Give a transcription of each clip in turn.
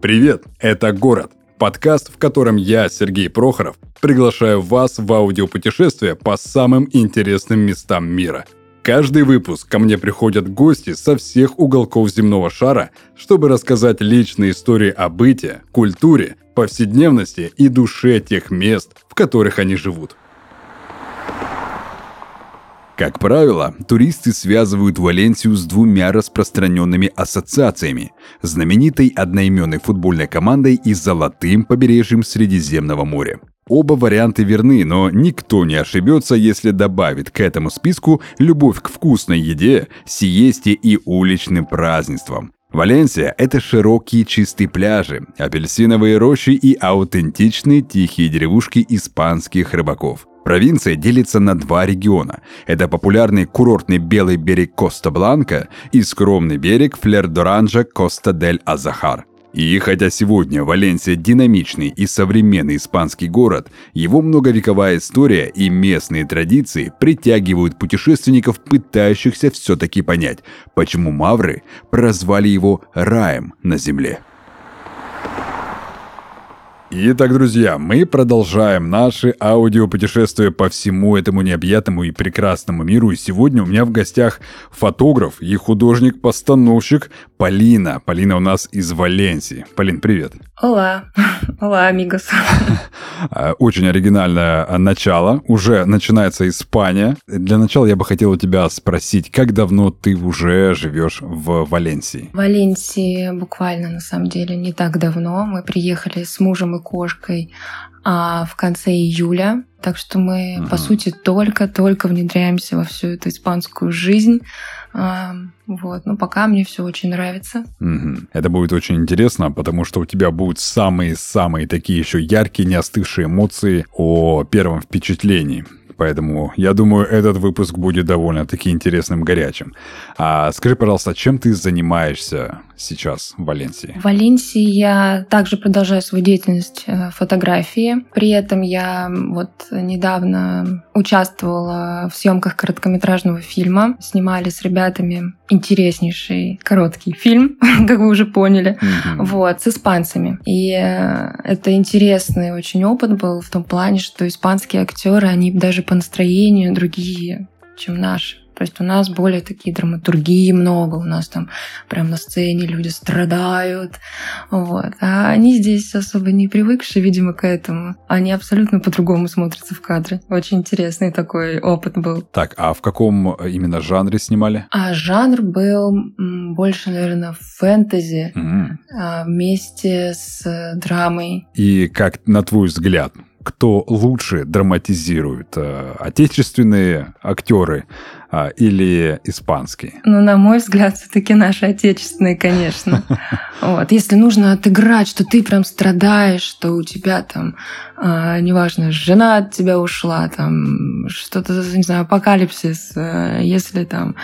Привет, это «Город» – подкаст, в котором я, Сергей Прохоров, приглашаю вас в аудиопутешествие по самым интересным местам мира. Каждый выпуск ко мне приходят гости со всех уголков земного шара, чтобы рассказать личные истории о быте, культуре, повседневности и душе тех мест, в которых они живут. Как правило, туристы связывают Валенсию с двумя распространенными ассоциациями – знаменитой одноименной футбольной командой и золотым побережьем Средиземного моря. Оба варианты верны, но никто не ошибется, если добавит к этому списку любовь к вкусной еде, сиесте и уличным празднествам. Валенсия – это широкие чистые пляжи, апельсиновые рощи и аутентичные тихие деревушки испанских рыбаков. Провинция делится на два региона. Это популярный курортный белый берег Коста-Бланка и скромный берег Флер-Доранжа Коста-дель-Азахар. И хотя сегодня Валенсия динамичный и современный испанский город, его многовековая история и местные традиции притягивают путешественников, пытающихся все-таки понять, почему мавры прозвали его раем на земле. Итак, друзья, мы продолжаем наши аудиопутешествия по всему этому необъятному и прекрасному миру. И сегодня у меня в гостях фотограф и художник-постановщик Полина. Полина у нас из Валенсии. Полин, привет. Ола. Ола, амигос. А, очень оригинальное начало. Уже начинается Испания. Для начала я бы хотел у тебя спросить, как давно ты уже живешь в Валенсии? В Валенсии буквально, на самом деле, не так давно. Мы приехали с мужем и кошкой а, в конце июля. Так что мы, uh-huh. по сути, только-только внедряемся во всю эту испанскую жизнь. А, вот, но пока мне все очень нравится. Это будет очень интересно, потому что у тебя будут самые-самые такие еще яркие, не остывшие эмоции о первом впечатлении поэтому я думаю, этот выпуск будет довольно-таки интересным, горячим. А скажи, пожалуйста, чем ты занимаешься сейчас в Валенсии? В Валенсии я также продолжаю свою деятельность э, фотографии. При этом я вот недавно участвовала в съемках короткометражного фильма. Снимали с ребятами интереснейший короткий фильм, как вы уже поняли, mm-hmm. вот, с испанцами. И э, это интересный очень опыт был в том плане, что испанские актеры, они даже по настроению другие, чем наши. То есть у нас более такие драматургии много, у нас там прям на сцене люди страдают, вот. А они здесь особо не привыкшие, видимо, к этому. Они абсолютно по-другому смотрятся в кадре. Очень интересный такой опыт был. Так, а в каком именно жанре снимали? А жанр был больше, наверное, фэнтези mm-hmm. вместе с драмой. И как, на твой взгляд, кто лучше драматизирует? Э, отечественные актеры а, или испанские? Ну, на мой взгляд, все-таки наши отечественные, конечно. Вот. Если нужно отыграть, что ты прям страдаешь, что у тебя там, э, неважно, жена от тебя ушла, там что-то, не знаю, апокалипсис, э, если там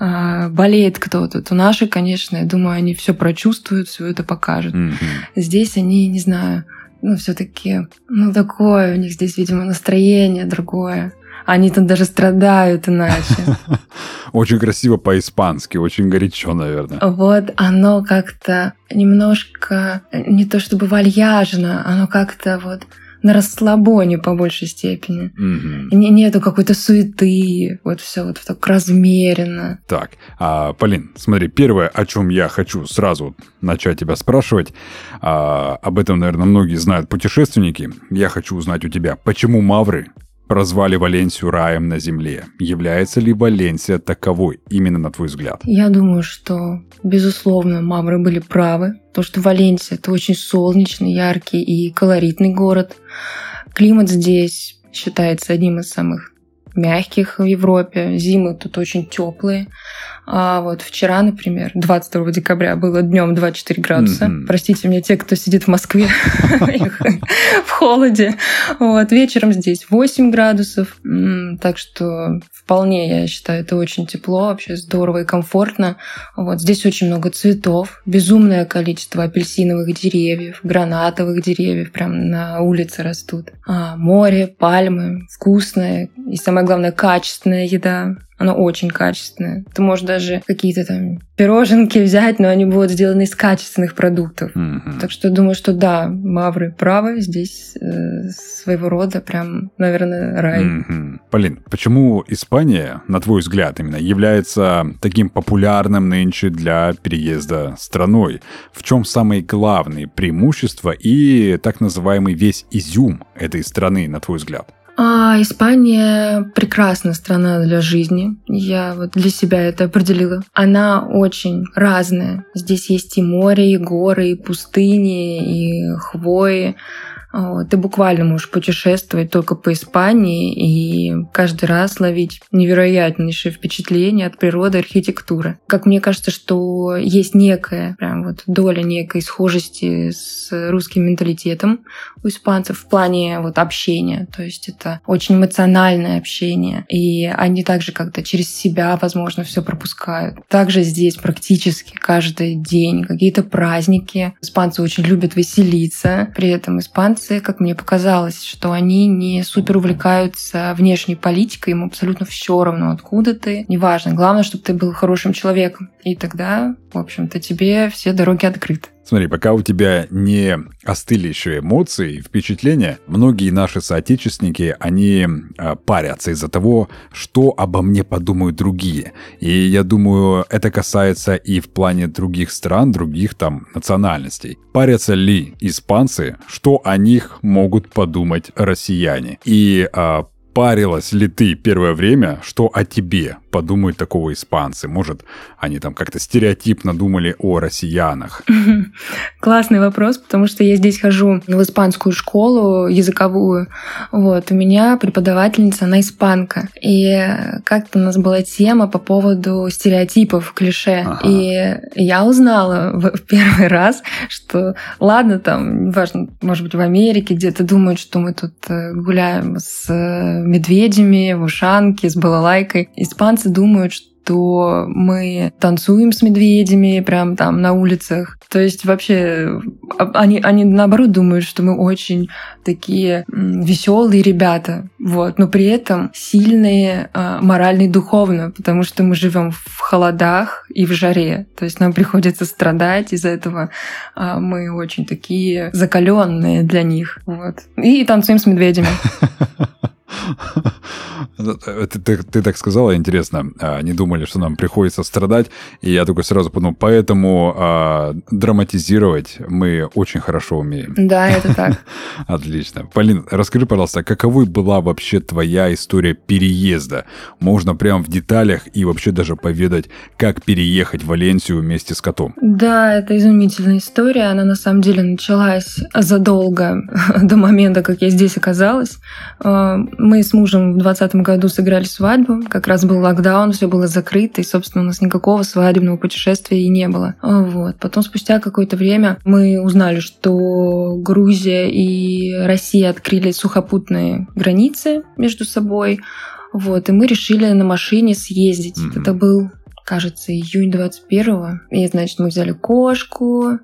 э, болеет кто-то, то наши, конечно, я думаю, они все прочувствуют, все это покажут. Mm-hmm. Здесь они, не знаю, ну, все-таки, ну, такое у них здесь, видимо, настроение другое. Они там даже страдают иначе. Очень красиво по-испански, очень горячо, наверное. Вот оно как-то немножко, не то чтобы вальяжно, оно как-то вот на расслабоне по большей степени. Угу. Не, нету какой-то суеты, вот все вот так размеренно. Так, а, Полин, смотри, первое, о чем я хочу сразу начать тебя спрашивать, а, об этом, наверное, многие знают путешественники. Я хочу узнать у тебя, почему мавры прозвали Валенсию раем на земле. Является ли Валенсия таковой, именно на твой взгляд? Я думаю, что, безусловно, мавры были правы. То, что Валенсия – это очень солнечный, яркий и колоритный город. Климат здесь считается одним из самых мягких в Европе. Зимы тут очень теплые. А вот вчера, например, 22 декабря было днем 24 градуса. Mm-hmm. Простите мне те, кто сидит в Москве в холоде. Вот вечером здесь 8 градусов. Так что вполне, я считаю, это очень тепло, вообще здорово и комфортно. Вот здесь очень много цветов, безумное количество апельсиновых деревьев, гранатовых деревьев прям на улице растут. А, море, пальмы, вкусная И самое главное, качественная еда. Она очень качественная. Ты можешь даже какие-то там пироженки взять, но они будут сделаны из качественных продуктов. Мгм. Так что думаю, что да, мавры правы. Здесь э, своего рода прям, наверное, рай. Мгм. Полин, почему Испания, на твой взгляд, именно является таким популярным нынче для переезда страной? В чем самые главные преимущества и так называемый весь изюм этой страны, на твой взгляд? А, Испания прекрасная страна для жизни. Я вот для себя это определила. Она очень разная. Здесь есть и море, и горы, и пустыни, и хвои. Ты буквально можешь путешествовать только по Испании и каждый раз ловить невероятнейшие впечатления от природы, архитектуры. Как мне кажется, что есть некая прям вот доля некой схожести с русским менталитетом у испанцев в плане вот общения. То есть это очень эмоциональное общение. И они также как-то через себя, возможно, все пропускают. Также здесь практически каждый день какие-то праздники. Испанцы очень любят веселиться. При этом испанцы, как мне показалось, что они не супер увлекаются внешней политикой, им абсолютно все равно, откуда ты. Неважно. Главное, чтобы ты был хорошим человеком. И тогда, в общем-то, тебе все дороги открыты. Смотри, пока у тебя не остыли еще эмоции и впечатления, многие наши соотечественники, они а, парятся из-за того, что обо мне подумают другие. И я думаю, это касается и в плане других стран, других там национальностей. Парятся ли испанцы, что о них могут подумать россияне? И а, парилась ли ты первое время, что о тебе подумают такого испанцы? Может, они там как-то стереотипно думали о россиянах? Классный вопрос, потому что я здесь хожу в испанскую школу языковую. Вот, у меня преподавательница, она испанка. И как-то у нас была тема по поводу стереотипов, клише. Ага. И я узнала в первый раз, что ладно, там, неважно, может быть, в Америке где-то думают, что мы тут э, гуляем с э, медведями в ушанке, с балалайкой. Испанцы думают, что мы танцуем с медведями прям там на улицах. То есть вообще а- они, они наоборот думают, что мы очень такие веселые ребята. Вот. Но при этом сильные а, морально и духовно, потому что мы живем в холодах и в жаре. То есть нам приходится страдать из-за этого. а, Мы очень такие закаленные для них. Вот. И танцуем с медведями. Ты, ты- ты так сказала, интересно. а, Они думали, что нам приходится страдать. И я только сразу подумал, поэтому а, драматизировать мы очень хорошо умеем. Да, это так. Отлично. Полин, расскажи, пожалуйста, каковой была вообще твоя история переезда? Можно прям в деталях и вообще даже поведать, как переехать в Валенсию вместе с котом. Да, это изумительная история. Она на самом деле началась задолго до момента, как я здесь оказалась. Мы с мужем в 2020 году сыграли свадьбу. Как раз был локдаун, все было закрыто, и, собственно, у нас никакого свадебного путешествия и не было. Вот. Потом, спустя какое-то время, мы узнали, что Грузия и Россия открыли сухопутные границы между собой. Вот. И мы решили на машине съездить. Мгм. Это был кажется, июнь 21-го. И, значит, мы взяли кошку,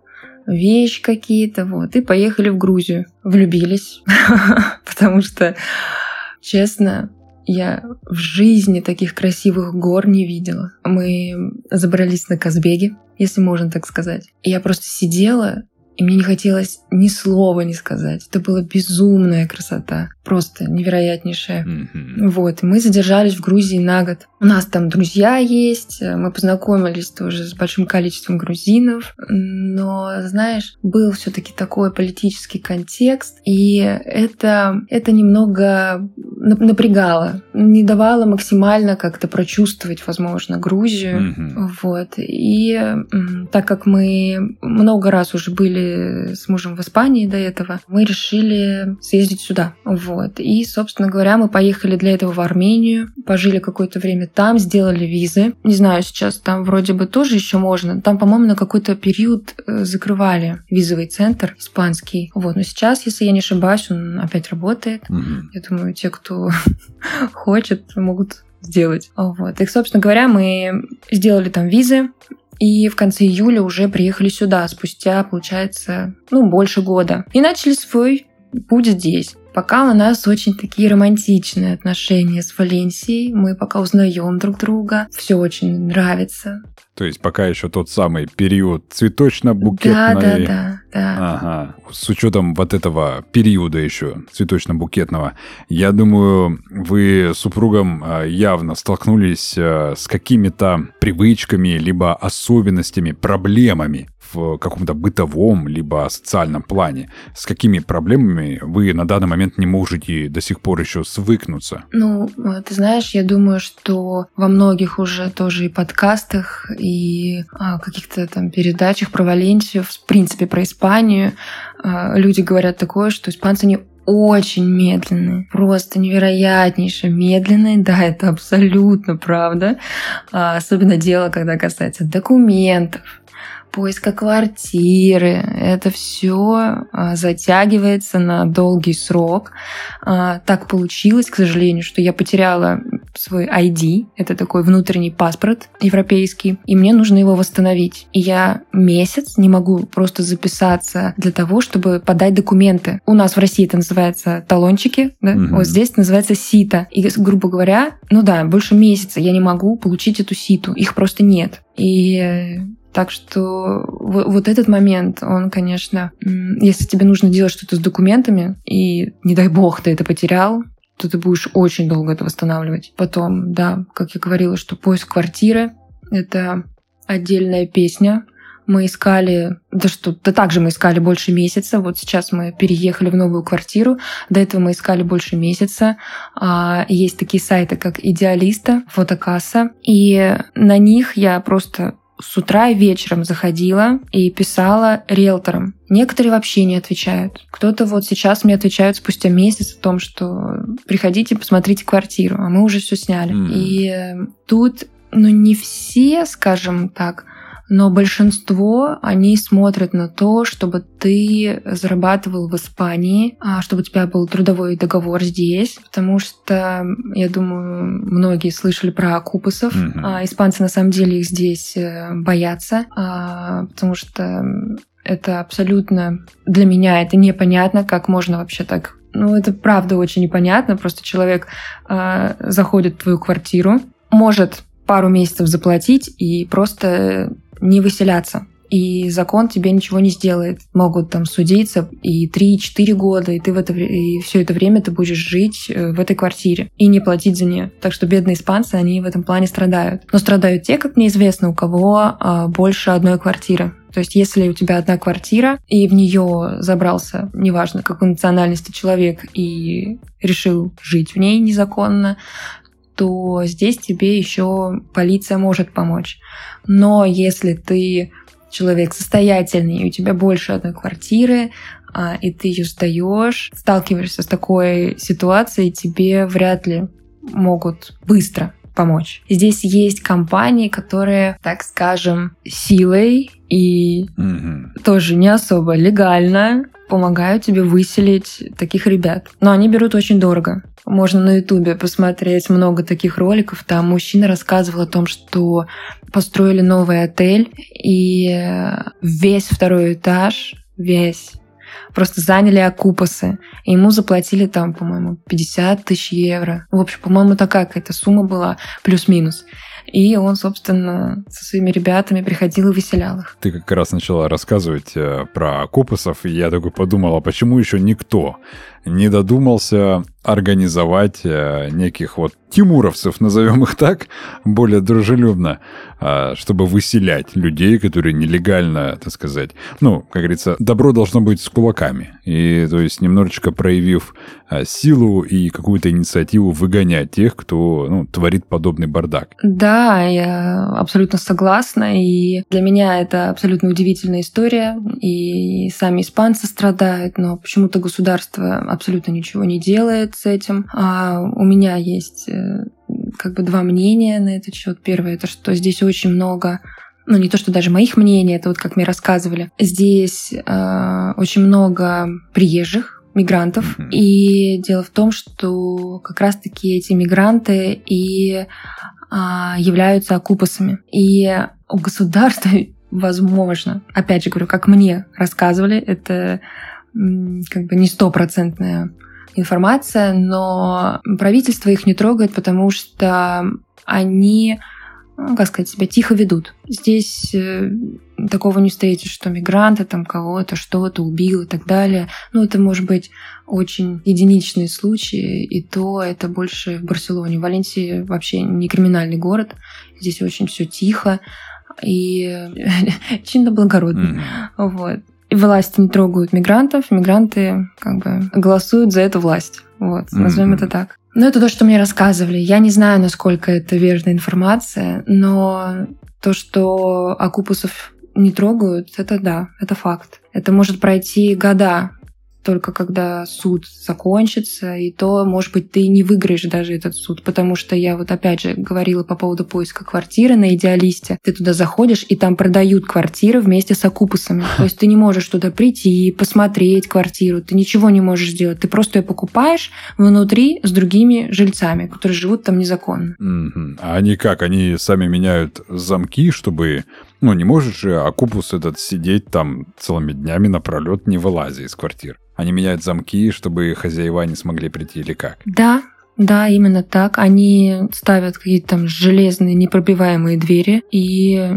вещи какие-то, вот, и поехали в Грузию. Влюбились, потому что, честно, я в жизни таких красивых гор не видела. Мы забрались на Казбеге, если можно так сказать. И я просто сидела, и мне не хотелось ни слова не сказать. Это была безумная красота, просто невероятнейшая. Мгм. Вот, и мы задержались в Грузии на год. У нас там друзья есть, мы познакомились тоже с большим количеством грузинов, но, знаешь, был все таки такой политический контекст, и это, это немного нап- напрягало, не давало максимально как-то прочувствовать, возможно, Грузию. Мгм. Вот. И так как мы много раз уже были с мужем в Испании до этого, мы решили съездить сюда. Вот. И, собственно говоря, мы поехали для этого в Армению, пожили какое-то время там, сделали визы. Не знаю, сейчас там вроде бы тоже еще можно. Там, по-моему, на какой-то период э, закрывали визовый центр испанский. Вот. Но сейчас, если я не ошибаюсь, он опять работает. Мгм. Я думаю, те, кто хочет, могут сделать. Вот. И, собственно говоря, мы сделали там визы, и в конце июля уже приехали сюда, спустя, получается, ну, больше года. И начали свой путь здесь. Пока у нас очень такие романтичные отношения с Валенсией. Мы пока узнаем друг друга. Все очень нравится. То есть пока еще тот самый период цветочно-букетной... Да, да, да, да. Ага. С учетом вот этого периода еще цветочно-букетного, я думаю, вы с супругом а, явно столкнулись а, с какими-то привычками, либо особенностями, проблемами в каком-то бытовом либо социальном плане. С какими проблемами вы на данный момент не можете до сих пор еще свыкнуться? Ну, ты знаешь, я думаю, что во многих уже тоже и подкастах, и а, каких-то там передачах про Валенсию, в принципе, про Испанию, а, люди говорят такое, что испанцы не очень медленные, просто невероятнейше медленные. Да, это абсолютно правда. А, особенно дело, когда касается документов, поиска квартиры. Это все а, затягивается на долгий срок. А, так получилось, к сожалению, что я потеряла свой ID. Это такой внутренний паспорт европейский. И мне нужно его восстановить. И я месяц не могу просто записаться для того, чтобы подать документы. У нас в России это называется талончики, да? Угу. вот здесь это называется сита. И, грубо говоря, ну да, больше месяца я не могу получить эту ситу. Их просто нет. И так что вот этот момент, он, конечно, если тебе нужно делать что-то с документами, и не дай бог ты это потерял, то ты будешь очень долго это восстанавливать. Потом, да, как я говорила, что поиск квартиры — это отдельная песня. Мы искали, да что, да также мы искали больше месяца. Вот сейчас мы переехали в новую квартиру. До этого мы искали больше месяца. А, есть такие сайты, как Идеалиста, Фотокасса. И на них я просто с утра и вечером заходила и писала риэлторам. Некоторые вообще не отвечают. Кто-то вот сейчас мне отвечает спустя месяц о том, что приходите, посмотрите квартиру, а мы уже все сняли. Mm. И э, тут, ну не все, скажем так, но большинство, они смотрят на то, чтобы ты зарабатывал в Испании, а чтобы у тебя был трудовой договор здесь, потому что, я думаю, многие слышали про окупусов. Mm-hmm. А испанцы на самом деле их здесь э, боятся, а, потому что это абсолютно для меня это непонятно, как можно вообще так ну, это правда очень непонятно. Просто человек э, заходит в твою квартиру, может пару месяцев заплатить и просто не выселяться. И закон тебе ничего не сделает. Могут там судиться и 3-4 года, и ты в это и все это время ты будешь жить э, в этой квартире и не платить за нее. Так что бедные испанцы, они в этом плане страдают. Но страдают те, как мне известно, у кого а, больше одной квартиры. То есть, если у тебя одна квартира, и в нее забрался, неважно, какой национальности человек, и решил жить в ней незаконно, то здесь тебе еще полиция может помочь. Но если ты человек состоятельный, и у тебя больше одной квартиры, а, и ты ее сдаешь, сталкиваешься с такой ситуацией, тебе вряд ли могут быстро помочь. Здесь есть компании, которые, так скажем, силой и mm-hmm. тоже не особо легально помогают тебе выселить таких ребят. Но они берут очень дорого. Можно на Ютубе посмотреть много таких роликов. Там мужчина рассказывал о том, что построили новый отель, и весь второй этаж, весь просто заняли окупасы. И ему заплатили там, по-моему, 50 тысяч евро. В общем, по-моему, такая какая-то сумма была, плюс-минус. И он, собственно, со своими ребятами приходил и выселял их. Ты как раз начала рассказывать э, про окупасов, и я такой подумал, а почему еще никто не додумался организовать э, неких вот тимуровцев, назовем их так, более дружелюбно, э, чтобы выселять людей, которые нелегально, так сказать, ну, как говорится, добро должно быть с кулаками. И, то есть, немножечко проявив э, силу и какую-то инициативу выгонять тех, кто, ну, творит подобный бардак. Да, я абсолютно согласна, и для меня это абсолютно удивительная история, и сами испанцы страдают, но почему-то государство абсолютно ничего не делает, с этим. А у меня есть э, как бы два мнения на этот счет. Первое это что здесь очень много ну не то, что даже моих мнений, это вот как мне рассказывали. Здесь э, очень много приезжих, мигрантов. Mm-hmm. И дело в том, что как раз-таки эти мигранты и а, являются окупасами. И у государства, возможно, опять же говорю, как мне рассказывали, это как бы не стопроцентная информация, но правительство их не трогает, потому что они ну, как сказать, себя тихо ведут. Здесь э, такого не встретишь, что мигранты там кого-то что-то убил и так далее. Ну, это может быть очень единичные случаи, и то это больше в Барселоне. В Валенсии вообще не криминальный город. Здесь очень все тихо и чинно благородно. Mm-hmm. Вот. И власти не трогают мигрантов, мигранты как бы голосуют за эту власть. Вот, назовем mm-hmm. это так. Ну, это то, что мне рассказывали. Я не знаю, насколько это верная информация, но то, что окупусов не трогают, это да, это факт. Это может пройти года, только когда суд закончится, и то, может быть, ты не выиграешь даже этот суд, потому что я вот опять же говорила по поводу поиска квартиры на идеалисте. Ты туда заходишь, и там продают квартиры вместе с окупусами. То есть ты не можешь туда прийти, посмотреть квартиру, ты ничего не можешь сделать. Ты просто ее покупаешь внутри с другими жильцами, которые живут там незаконно. А они как? Они сами меняют замки, чтобы ну, не можешь же Акупус этот сидеть там целыми днями напролет, не вылазя из квартир. Они меняют замки, чтобы хозяева не смогли прийти или как? Да, да, именно так. Они ставят какие-то там железные непробиваемые двери и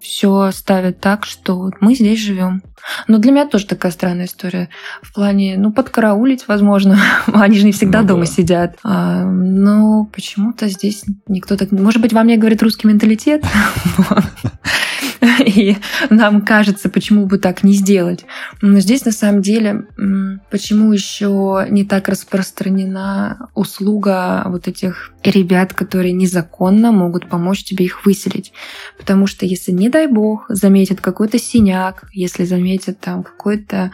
все ставят так, что мы здесь живем. Но для меня тоже такая странная история. В плане, ну, подкараулить, возможно. Они же не всегда ну, дома да. сидят. А, но почему-то здесь никто так... Может быть, во мне говорит русский менталитет? и нам кажется, почему бы так не сделать. Но здесь на самом деле, почему еще не так распространена услуга вот этих ребят, которые незаконно могут помочь тебе их выселить. Потому что если, не дай бог, заметят какой-то синяк, если заметят там какой-то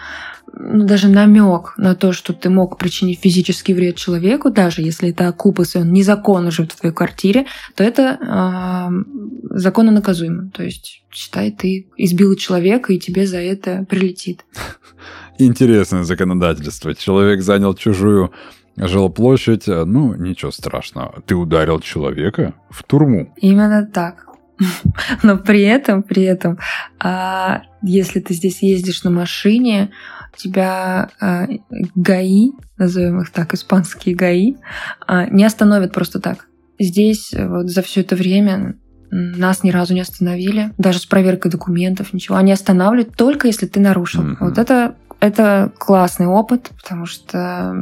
ну, даже намек на то, что ты мог причинить физический вред человеку, даже если это окупус, и он незаконно живет в твоей квартире, то это э, законно наказуемо. То есть, считай, ты избил человека, и тебе за это прилетит. Интересное законодательство. Человек занял чужую жилплощадь, ну, ничего страшного. Ты ударил человека в турму. Именно так. Но при этом, при этом, а если ты здесь ездишь на машине, тебя э, ГАИ, назовем их так, испанские ГАИ, э, не остановят просто так. Здесь вот за все это время нас ни разу не остановили, даже с проверкой документов, ничего. Они останавливают только если ты нарушил. Mm-hmm. Вот это, это классный опыт, потому что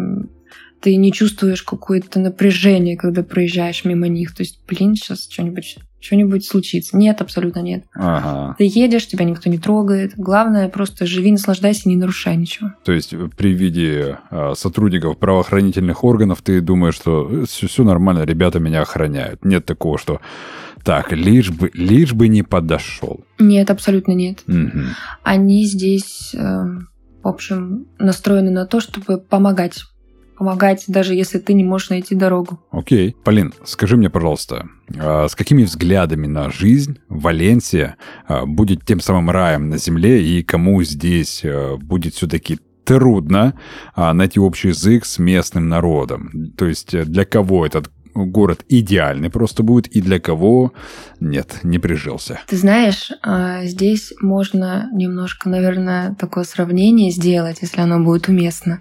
ты не чувствуешь какое-то напряжение, когда проезжаешь мимо них. То есть, блин, сейчас что-нибудь что-нибудь случится. Нет, абсолютно нет. Ага. Ты едешь, тебя никто не трогает. Главное, просто живи, наслаждайся, не нарушай ничего. То есть при виде э, сотрудников правоохранительных органов ты думаешь, что все, все нормально, ребята меня охраняют. Нет такого, что так, лишь бы, лишь бы не подошел. Нет, абсолютно нет. Угу. Они здесь, э, в общем, настроены на то, чтобы помогать помогать, даже если ты не можешь найти дорогу. Окей. Полин, скажи мне, пожалуйста, а с какими взглядами на жизнь Валенсия а, будет тем самым раем на земле, и кому здесь а, будет все-таки трудно найти общий язык с местным народом? То есть э, для кого этот город идеальный просто будет, и для кого нет, не прижился. Ты знаешь, здесь можно немножко, наверное, такое сравнение сделать, если оно будет уместно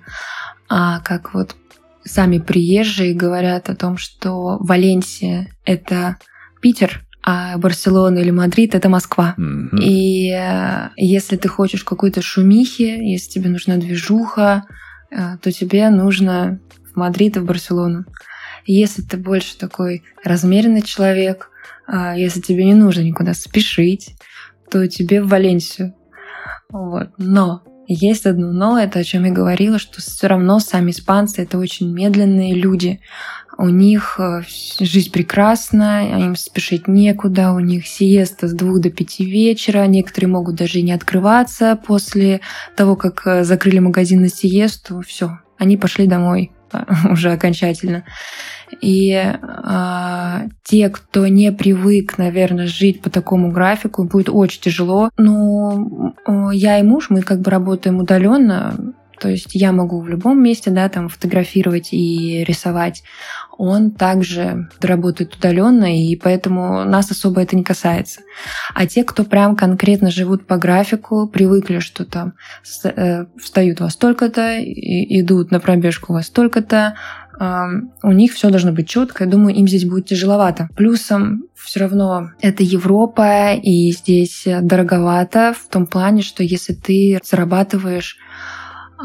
а как вот сами приезжие говорят о том, что Валенсия — это Питер, а Барселона или Мадрид — это Москва. Mm-hmm. И э, если ты хочешь какой-то шумихи, если тебе нужна движуха, э, то тебе нужно в Мадрид и в Барселону. Если ты больше такой размеренный человек, э, если тебе не нужно никуда спешить, то тебе в Валенсию. Вот. Но есть одно но, это о чем я говорила, что все равно сами испанцы это очень медленные люди. У них э, жизнь прекрасна, им спешить некуда, у них сиеста с двух до пяти вечера, некоторые могут даже и не открываться после того, как э, закрыли магазин на сиесту, все, они пошли домой уже окончательно. И а, те, кто не привык, наверное, жить по такому графику, будет очень тяжело. Но я и муж, мы как бы работаем удаленно, То есть я могу в любом месте, да, там фотографировать и рисовать. Он также работает удаленно, и поэтому нас особо это не касается. А те, кто прям конкретно живут по графику, привыкли, что там э, встают во столько-то, идут на пробежку во столько-то, у них все должно быть четко. Я думаю, им здесь будет тяжеловато. Плюсом все равно это Европа, и здесь дороговато в том плане, что если ты зарабатываешь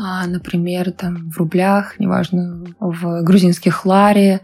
а, например, там в рублях, неважно, в грузинских ларе.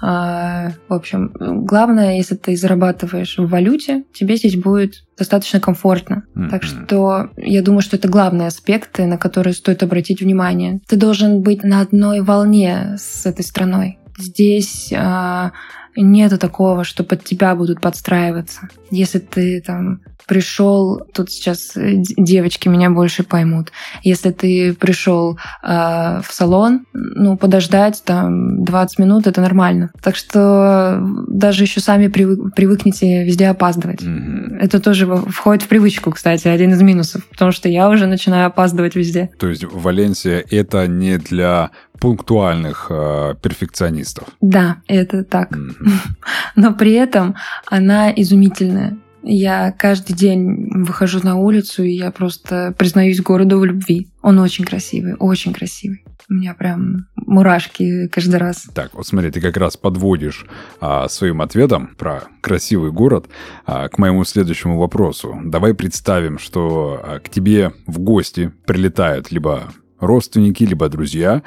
А, в общем, главное, если ты зарабатываешь в валюте, тебе здесь будет достаточно комфортно. Mm-hmm. Так что я думаю, что это главные аспекты, на которые стоит обратить внимание. Ты должен быть на одной волне с этой страной. Здесь а, нету такого, что под тебя будут подстраиваться. Если ты там пришел, тут сейчас э, девочки меня больше поймут. Если ты пришел э, в салон, ну, подождать там 20 минут, это нормально. Так что даже еще сами привык, привыкнете везде опаздывать. Mm-hmm. Это тоже входит в привычку, кстати, один из минусов, потому что я уже начинаю опаздывать везде. То есть Валенсия это не для пунктуальных э, перфекционистов. Да, это так. Mm-hmm. Но при этом она изумительная. Я каждый день выхожу на улицу, и я просто признаюсь городу в любви. Он очень красивый, очень красивый. У меня прям мурашки каждый раз. Так, вот смотри, ты как раз подводишь а, своим ответом про красивый город а, к моему следующему вопросу. Давай представим, что а, к тебе в гости прилетают либо родственники, либо друзья,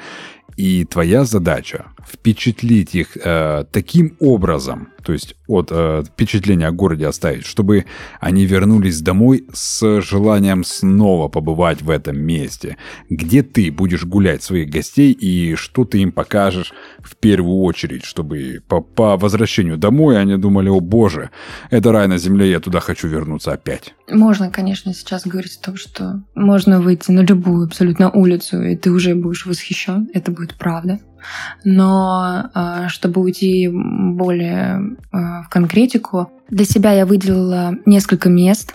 и твоя задача впечатлить их э, таким образом, то есть от э, впечатления о городе оставить, чтобы они вернулись домой с желанием снова побывать в этом месте, где ты будешь гулять своих гостей и что ты им покажешь в первую очередь, чтобы по, по возвращению домой они думали, о боже, это рай на земле, я туда хочу вернуться опять. Можно, конечно, сейчас говорить о том, что можно выйти на любую абсолютно улицу, и ты уже будешь восхищен, это будет правда. Но а, чтобы уйти более а, в конкретику, для себя я выделила несколько мест.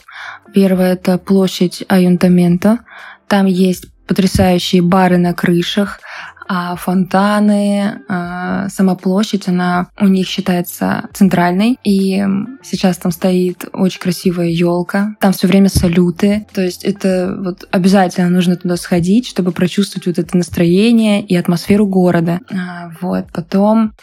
Первое — это площадь Аюнтамента. Там есть потрясающие бары на крышах, а фонтаны, а, сама площадь, она у них считается центральной. И сейчас там стоит очень красивая елка. Там все время салюты. То есть это вот обязательно нужно туда сходить, чтобы прочувствовать вот это настроение и атмосферу города. А, вот. Потом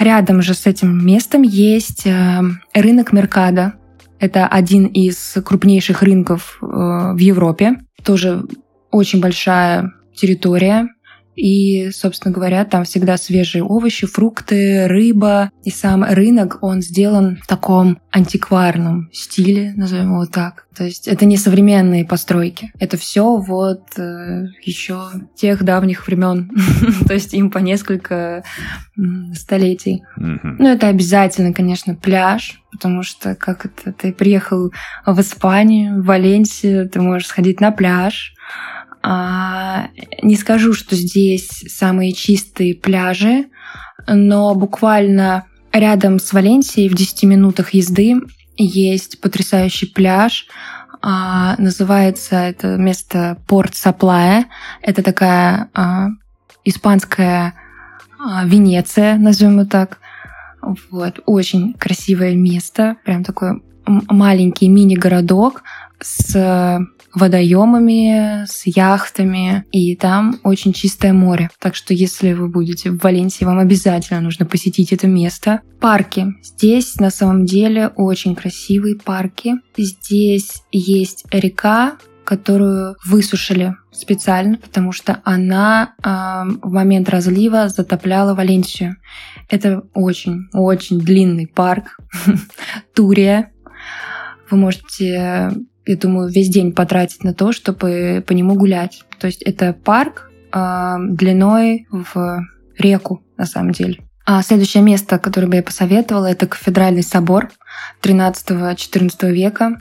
рядом же с этим местом есть а, рынок Меркада. Это один из крупнейших рынков э, в Европе. Тоже очень большая территория, и, собственно говоря, там всегда свежие овощи, фрукты, рыба. И сам рынок, он сделан в таком антикварном стиле, назовем его так. То есть это не современные постройки. Это все вот э, еще тех давних времен. То есть им по несколько столетий. Ну, это обязательно, конечно, пляж, потому что как это ты приехал в Испанию, в Валенсию, ты можешь сходить на пляж, не скажу, что здесь самые чистые пляжи, но буквально рядом с Валенсией в 10 минутах езды есть потрясающий пляж. А, называется это место Порт Саплая. Это такая а, испанская Венеция, назовем его так. Вот. Очень красивое место. Прям такой маленький мини-городок с водоемами, с яхтами, и там очень чистое море. Так что если вы будете в Валенсии, вам обязательно нужно посетить это место. Парки. Здесь на самом деле очень красивые парки. Здесь есть река, которую высушили специально, потому что она э, в момент разлива затопляла Валенсию. Это очень-очень длинный парк Турия. Вы можете я думаю, весь день потратить на то, чтобы по нему гулять. То есть это парк э, длиной в реку, на самом деле. А следующее место, которое бы я посоветовала, это кафедральный собор 13-14 века.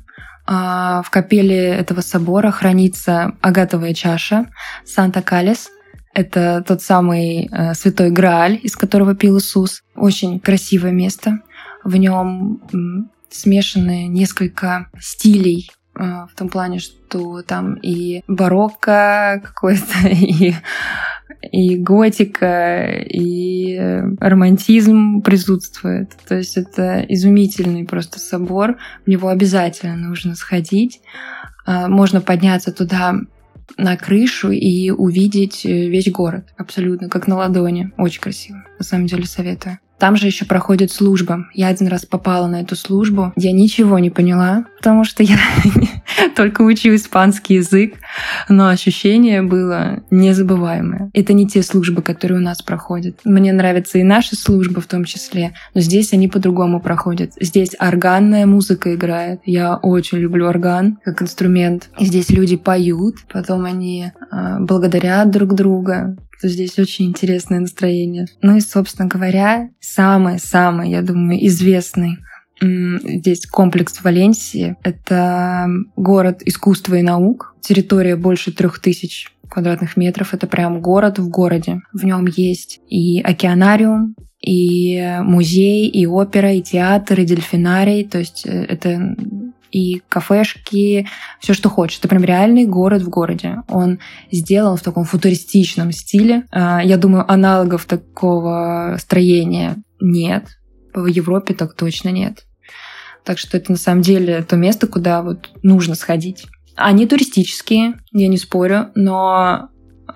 А, в капеле этого собора хранится агатовая чаша Санта-Калис. Это тот самый э, святой Грааль, из которого пил Иисус. Очень красивое место. В нем смешаны несколько стилей в том плане, что там и барокко какой-то, и и готика, и романтизм присутствует. То есть это изумительный просто собор. В него обязательно нужно сходить. А, можно подняться туда на крышу и увидеть весь город. Абсолютно, как на ладони. Очень красиво. На самом деле советую. Там же еще проходит служба. Я один раз попала на эту службу. Я ничего не поняла, потому что я только учу испанский язык, но ощущение было незабываемое. Это не те службы, которые у нас проходят. Мне нравятся и наши службы в том числе, но здесь они по-другому проходят. Здесь органная музыка играет. Я очень люблю орган как инструмент. Здесь люди поют, потом они э, благодарят друг друга здесь очень интересное настроение. Ну и, собственно говоря, самый-самый, я думаю, известный здесь комплекс Валенсии. Это город искусства и наук. Территория больше трех тысяч квадратных метров. Это прям город в городе. В нем есть и океанариум, и музей, и опера, и театр, и дельфинарий. То есть э, это и кафешки, все, что хочешь. Это прям реальный город в городе. Он сделан в таком футуристичном стиле. А, я думаю, аналогов такого строения нет. В Европе так точно нет. Так что это на самом деле то место, куда вот нужно сходить. Они туристические, я не спорю, но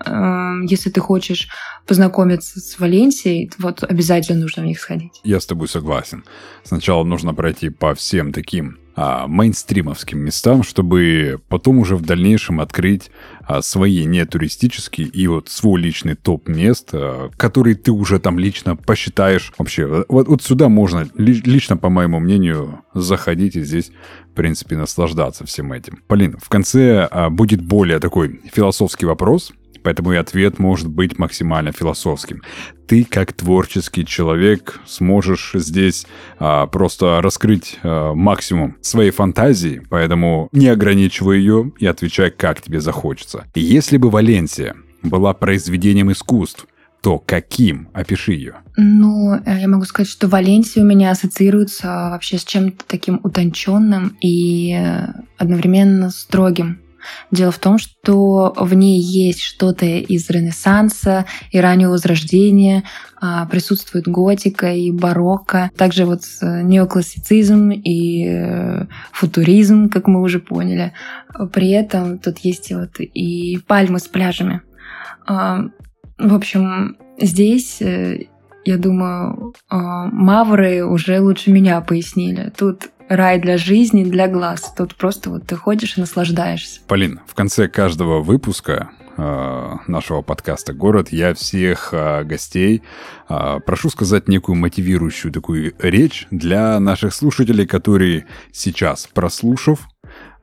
э, если ты хочешь познакомиться с Валенсией, вот обязательно нужно в них сходить. Я с тобой согласен. Сначала нужно пройти по всем таким а, мейнстримовским местам, чтобы потом уже в дальнейшем открыть а, свои нетуристические и вот свой личный топ мест, а, который ты уже там лично посчитаешь. Вообще, вот, вот сюда можно ли, лично, по моему мнению, заходить и здесь, в принципе, наслаждаться всем этим. Полин, в конце а, будет более такой философский вопрос, поэтому и ответ может быть максимально философским. Ты, как творческий человек, сможешь здесь а, просто раскрыть а, максимум своей фантазии, поэтому не ограничивай ее и отвечай, как тебе захочется. Если бы Валенсия была произведением искусств, то каким? Опиши ее. Ну, э, я могу сказать, что Валенсия у меня ассоциируется вообще с чем-то таким утонченным и э, одновременно строгим. Дело в том, что в ней есть что-то из Ренессанса и раннего Возрождения, а, присутствует готика и барокко, также вот неоклассицизм и э, футуризм, как мы уже поняли. При этом тут есть вот и пальмы с пляжами. А, в общем, здесь э, я думаю, а, мавры уже лучше меня пояснили. Тут рай для жизни, для глаз. Тут просто вот ты ходишь и наслаждаешься. Полин, в конце каждого выпуска э, нашего подкаста «Город» я всех э, гостей э, прошу сказать некую мотивирующую такую речь для наших слушателей, которые сейчас, прослушав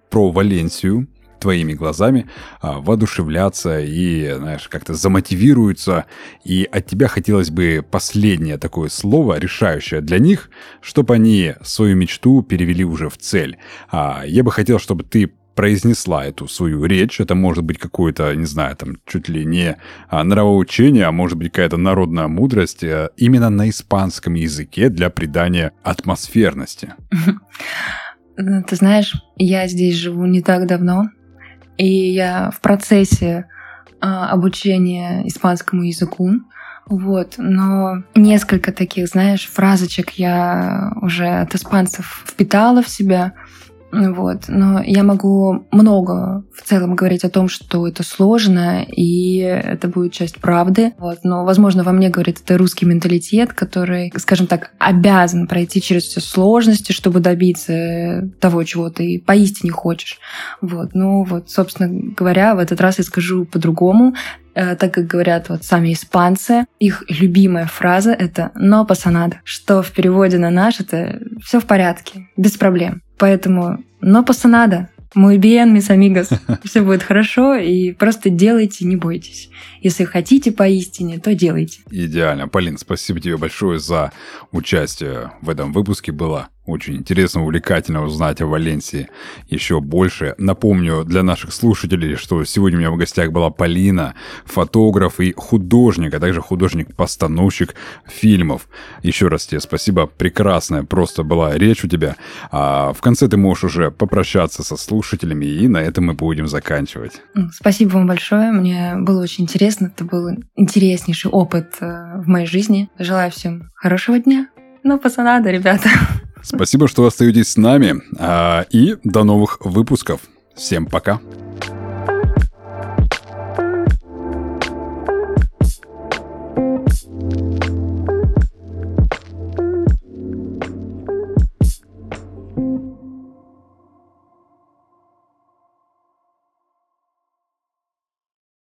про Валенсию, твоими глазами а, воодушевляться и, знаешь, как-то замотивируются. И от тебя хотелось бы последнее такое слово, решающее для них, чтобы они свою мечту перевели уже в цель. А, я бы хотел, чтобы ты произнесла эту свою речь. Это может быть какое-то, не знаю, там чуть ли не а, нравоучение, а может быть какая-то народная мудрость а, именно на испанском языке для придания атмосферности. Ты знаешь, я здесь живу не так давно, и я в процессе а, обучения испанскому языку. Вот, но несколько таких, знаешь, фразочек я уже от испанцев впитала в себя. Вот. Но я могу много в целом говорить о том, что это сложно, и это будет часть правды. Вот. Но, возможно, во мне говорит это русский менталитет, который, скажем так, обязан пройти через все сложности, чтобы добиться того, чего ты поистине хочешь. Вот. Ну вот, собственно говоря, в этот раз я скажу по-другому так как говорят вот сами испанцы, их любимая фраза это «но пасанада», что в переводе на наш это все в порядке, без проблем. Поэтому, но пасанада, muy bien, mis amigos. Все будет хорошо, и просто делайте, не бойтесь. Если хотите поистине, то делайте. Идеально. Полин, спасибо тебе большое за участие в этом выпуске. Было Очень интересно, увлекательно узнать о Валенсии еще больше. Напомню для наших слушателей, что сегодня у меня в гостях была Полина, фотограф и художник, а также художник-постановщик фильмов. Еще раз тебе спасибо, прекрасная просто была речь у тебя. А в конце ты можешь уже попрощаться со слушателями, и на этом мы будем заканчивать. Спасибо вам большое, мне было очень интересно, это был интереснейший опыт э, в моей жизни. Желаю всем хорошего дня. Ну, пацанада, ребята. Спасибо, что остаетесь с нами. А, и до новых выпусков. Всем пока.